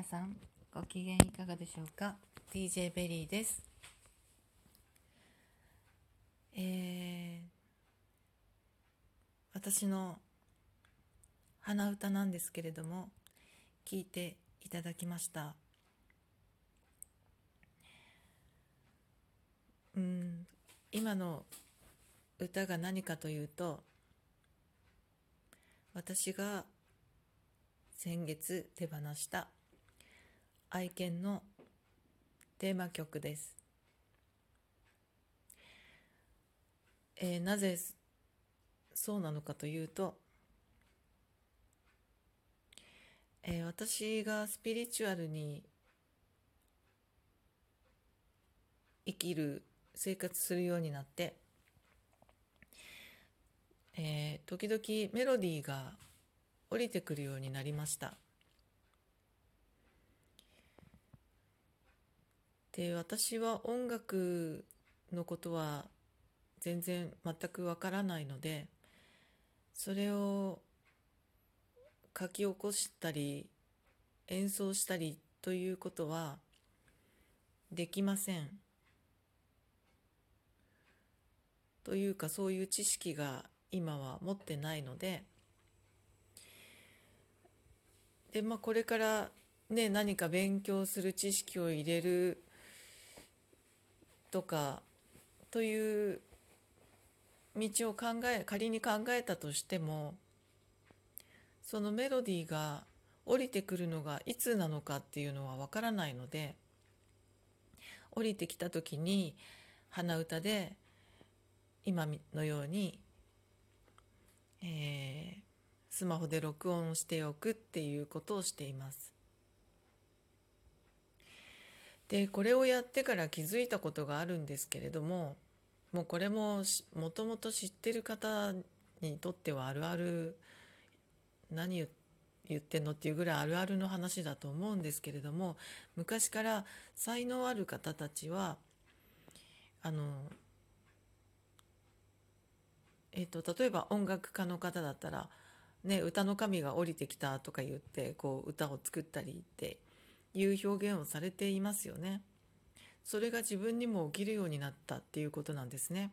皆さんご機嫌いかがでしょうか？DJ ベリーです。えー、私の鼻歌なんですけれども聞いていただきました。うん今の歌が何かというと私が先月手放した愛犬のテーマ曲です、えー、なぜそうなのかというと、えー、私がスピリチュアルに生きる生活するようになって、えー、時々メロディーが降りてくるようになりました。で私は音楽のことは全然全くわからないのでそれを書き起こしたり演奏したりということはできません。というかそういう知識が今は持ってないのでで、まあ、これからね何か勉強する知識を入れるとかという道を考え仮に考えたとしてもそのメロディーが降りてくるのがいつなのかっていうのはわからないので降りてきた時に鼻歌で今のように、えー、スマホで録音しておくっていうことをしています。でこれをやってから気づいたことがあるんですけれどももうこれももともと知ってる方にとってはあるある何言ってんのっていうぐらいあるあるの話だと思うんですけれども昔から才能ある方たちはあのえっと、例えば音楽家の方だったら、ね、歌の神が降りてきたとか言ってこう歌を作ったりっていう表現をされていますよね。それが自分にも起きるようになったっていうことなんですね。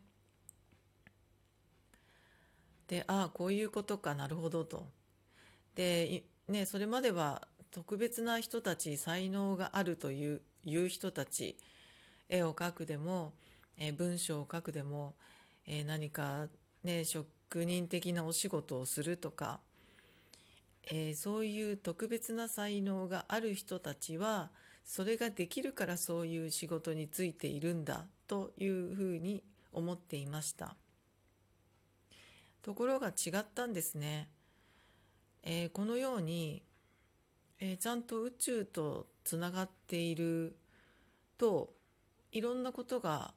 でああこういうことかなるほどと。で、ね、それまでは特別な人たち才能があるといういう人たち絵を描くでも、え文章を書くでも、え何か、ね、職人的なお仕事をするとかえー、そういう特別な才能がある人たちはそれができるからそういう仕事についているんだというふうに思っていました。ところが違ったんですね、えー、このように、えー、ちゃんと宇宙とつながっているといろんなことが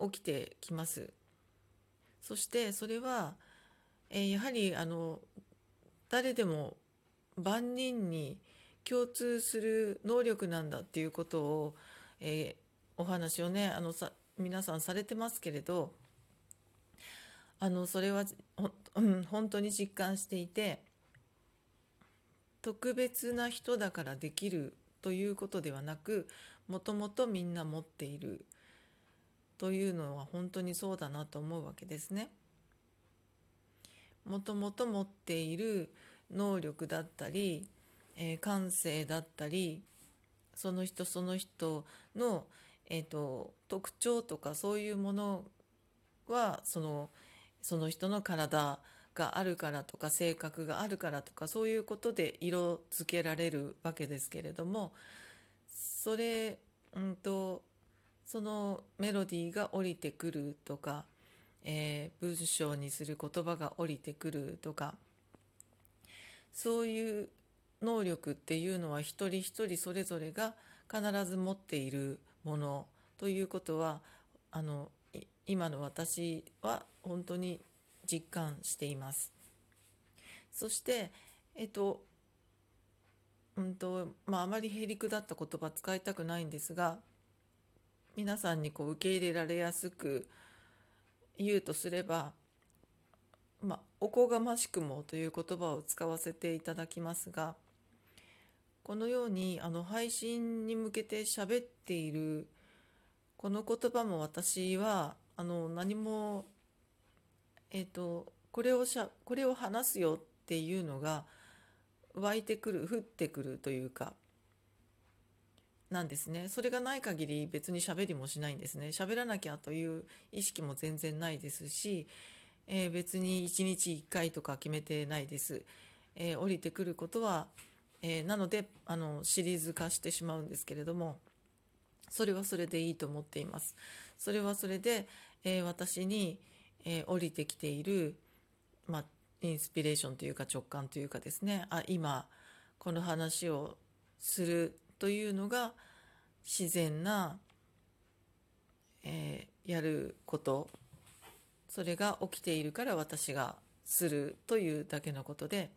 起きてきます。そしてそれは、え、やはりあの誰でも万人に共通する能力なんだっていうことを、えー、お話をねあのさ皆さんされてますけれどあのそれはほ、うん、本当に実感していて特別な人だからできるということではなくもともとみんな持っているというのは本当にそうだなと思うわけですね。もともと持っている能力だったり、えー、感性だったりその人その人の、えーと、特徴とかそういうものはそのその人の体があるからとか性格があるからとかそういうことで色付けられるわけですけれどもそれ、うんと、そのメロディーが降りてくるとか、えー、文章にする言葉が降りてくるとかそういう能力っていうのは一人一人それぞれが必ず持っているものということはあの今の私は本当に実感しています。そしてえっとうんとまああまりへりくだった言葉使いたくないんですが皆さんにこう受け入れられやすく言うとすればまあ、おこがましくもという言葉を使わせていただきますがこのようにあの配信に向けて喋っているこの言葉も私はあの何もえっ、ー、とこれをしゃこれを話すよっていうのが湧いてくる降ってくるというかなんですねそれがない限り別に喋りもしないんですね喋らなきゃという意識も全然ないですしえー、別に1日1回とか決めてないです。えー、降りてくることは、えー、なのであのシリーズ化してしまうんですけれどもそれはそれでいいと思っています。それはそれで、え私に、え降りてきている、まあ、インスピレーションというか直感というかですねあ今この話をするというのが自然な、えやることそれが起きているから私がするというだけのことで、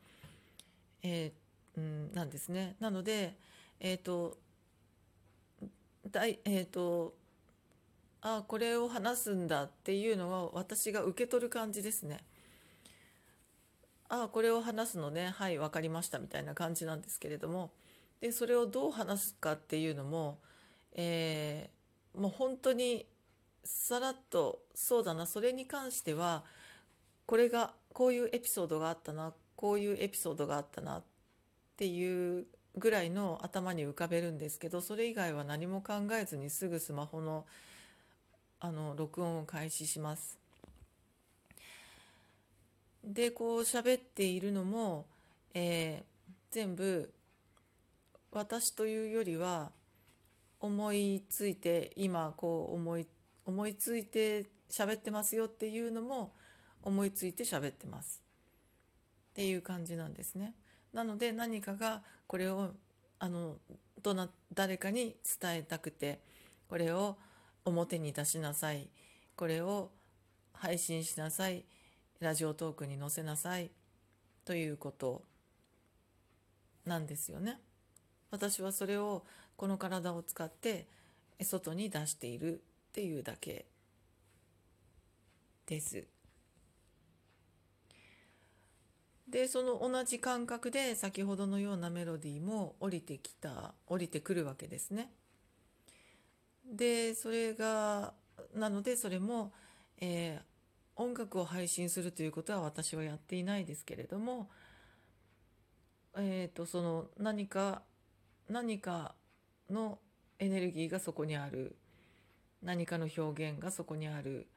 えー、うん、なんですね。なので、えっ、ー、と、だいえっ、ー、と、あこれを話すんだっていうのは私が受け取る感じですね。あこれを話すのねはい分かりましたみたいな感じなんですけれどもでそれをどう話すかっていうのも、えー、もう本当にさらっとそうだな。それに関してはこれがこういうエピソードがあったな。こういうエピソードがあったな。っていうぐらいの頭に浮かべるんですけどそれ以外は何も考えずにすぐスマホのあの録音を開始します。でこう喋っているのも、えー、全部私というよりは思いついて今こう思い思いついて喋ってますよっていうのも思いついて喋ってますっていう感じなんですね。なので何かがこれをあのどな誰かに伝えたくてこれを表に出しなさいこれを配信しなさいラジオトークに載せなさいということなんですよね。私はそれをこの体を使って外に出しているっていうだけです。でその同じ感覚で先ほどのようなメロディーも降りてきた降りてくるわけですね。でそれがなのでそれも、えー、音楽を配信するということは私はやっていないですけれども、えーと、とその何か何かのエネルギーがそこにある。何かの表現がそこにある。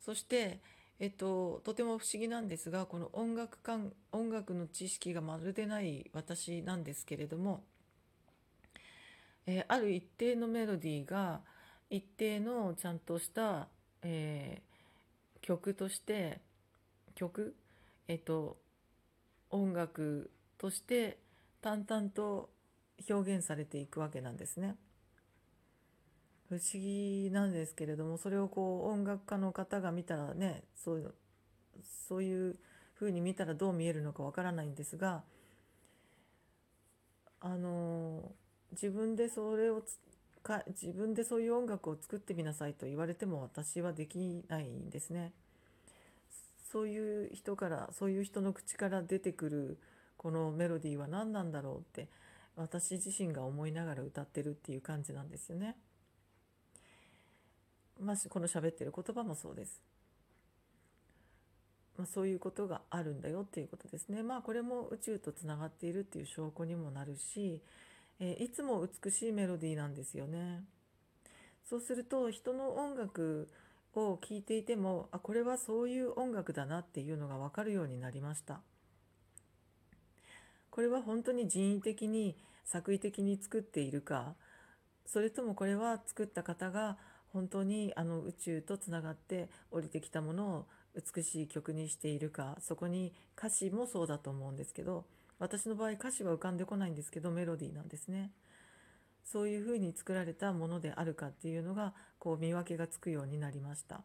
そして、えっと、とても不思議なんですがこの音楽感音楽の知識がまるでない私なんですけれども、えー、ある一定のメロディーが一定のちゃんとした、えー、曲として曲？えっと音楽として淡々と表現されていくわけなんですね。不思議なんですけれどもそれをこう音楽家の方が見たらねそういうそういう風に見たらどう見えるのかわからないんですがあの自分でそれをか自分でそういう音楽を作ってみなさいと言われても私はできないんですね。そういう人からそういう人の口から出てくるこのメロディーは何なんだろうって私自身が思いながら歌ってるっていう感じなんですよね。まあ、この喋ってる言葉もそうです。まあ、そういうことがあるんだよっていうことですね。まあこれも宇宙とつながっているっていう証拠にもなるし、えー、いつも美しいメロディーなんですよね。そうすると人の音楽を聴いていてもあこれはそういう音楽だなっていうのが分かるようになりました。これは本当に人為的に作為的に作っているかそれともこれは作った方が本当にあの宇宙とつながって降りてきたものを美しい曲にしているかそこに歌詞もそうだと思うんですけど私の場合歌詞は浮かんでこないんですけどメロディーなんですね。そういうふうに作られたものであるかっていうのがこう見分けがつくようになりました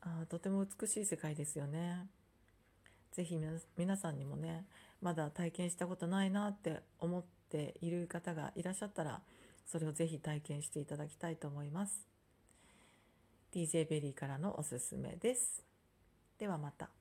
あとても美しい世界ですよねぜひ皆さんにもねまだ体験したことないなって思っている方がいらっしゃったらそれをぜひ体験していただきたいと思います。DJ ベリーからのおすすめです。ではまた。